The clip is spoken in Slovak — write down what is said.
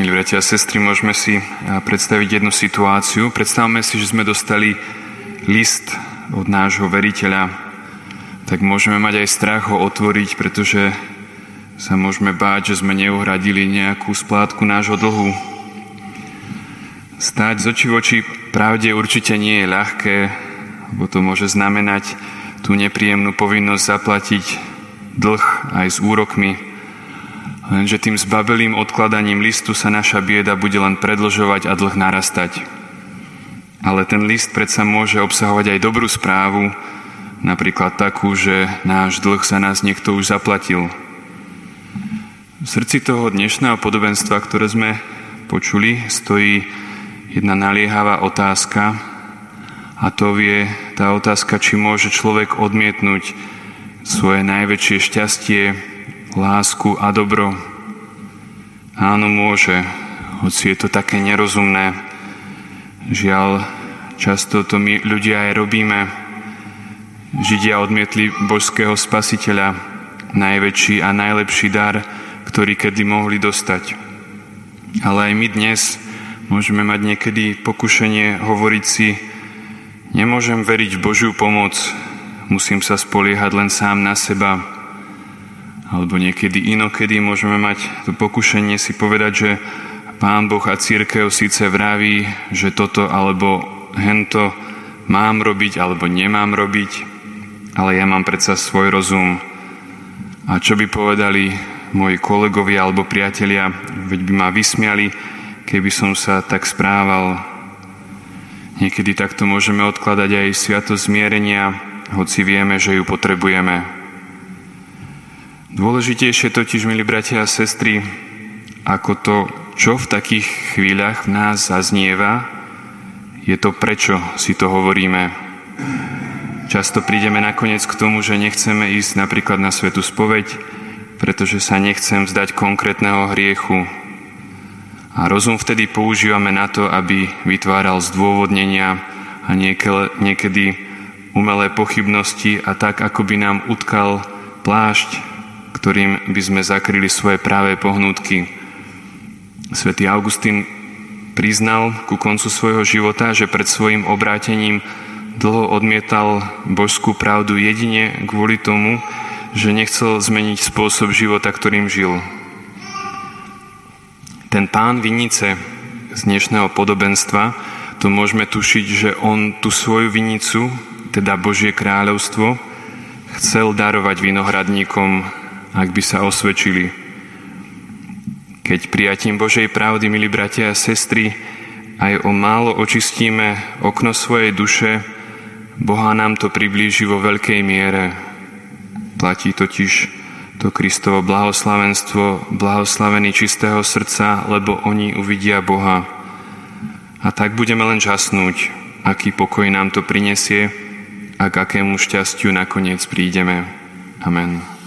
Milí bratia a sestry, môžeme si predstaviť jednu situáciu. Predstavme si, že sme dostali list od nášho veriteľa, tak môžeme mať aj strach ho otvoriť, pretože sa môžeme báť, že sme neuhradili nejakú splátku nášho dlhu. Stáť z oči v oči pravde určite nie je ľahké, lebo to môže znamenať tú nepríjemnú povinnosť zaplatiť dlh aj s úrokmi, Lenže tým zbabelým odkladaním listu sa naša bieda bude len predlžovať a dlh narastať. Ale ten list predsa môže obsahovať aj dobrú správu, napríklad takú, že náš dlh sa nás niekto už zaplatil. V srdci toho dnešného podobenstva, ktoré sme počuli, stojí jedna naliehavá otázka a to je tá otázka, či môže človek odmietnúť svoje najväčšie šťastie, lásku a dobro. Áno, môže, hoci je to také nerozumné. Žiaľ, často to my ľudia aj robíme. Židia odmietli božského spasiteľa, najväčší a najlepší dar, ktorý kedy mohli dostať. Ale aj my dnes môžeme mať niekedy pokušenie hovoriť si, nemôžem veriť v Božiu pomoc, musím sa spoliehať len sám na seba, alebo niekedy inokedy môžeme mať to pokušenie si povedať, že Pán Boh a církev síce vraví, že toto alebo hento mám robiť alebo nemám robiť, ale ja mám predsa svoj rozum. A čo by povedali moji kolegovia alebo priatelia, veď by ma vysmiali, keby som sa tak správal. Niekedy takto môžeme odkladať aj sviatosť zmierenia, hoci vieme, že ju potrebujeme. Dôležitejšie totiž, milí bratia a sestry, ako to, čo v takých chvíľach v nás zaznieva, je to, prečo si to hovoríme. Často prídeme nakoniec k tomu, že nechceme ísť napríklad na svetu spoveď, pretože sa nechcem vzdať konkrétneho hriechu. A rozum vtedy používame na to, aby vytváral zdôvodnenia a niekedy umelé pochybnosti a tak, ako by nám utkal plášť ktorým by sme zakryli svoje práve pohnútky. Svetý Augustín priznal ku koncu svojho života, že pred svojim obrátením dlho odmietal božskú pravdu jedine kvôli tomu, že nechcel zmeniť spôsob života, ktorým žil. Ten pán vinice z dnešného podobenstva, to môžeme tušiť, že on tú svoju vinicu, teda Božie kráľovstvo, chcel darovať vinohradníkom ak by sa osvedčili. Keď prijatím Božej pravdy, milí bratia a sestry, aj o málo očistíme okno svojej duše, Boha nám to priblíži vo veľkej miere. Platí totiž to Kristovo blahoslavenstvo, blahoslavení čistého srdca, lebo oni uvidia Boha. A tak budeme len žasnúť, aký pokoj nám to prinesie a k akému šťastiu nakoniec prídeme. Amen.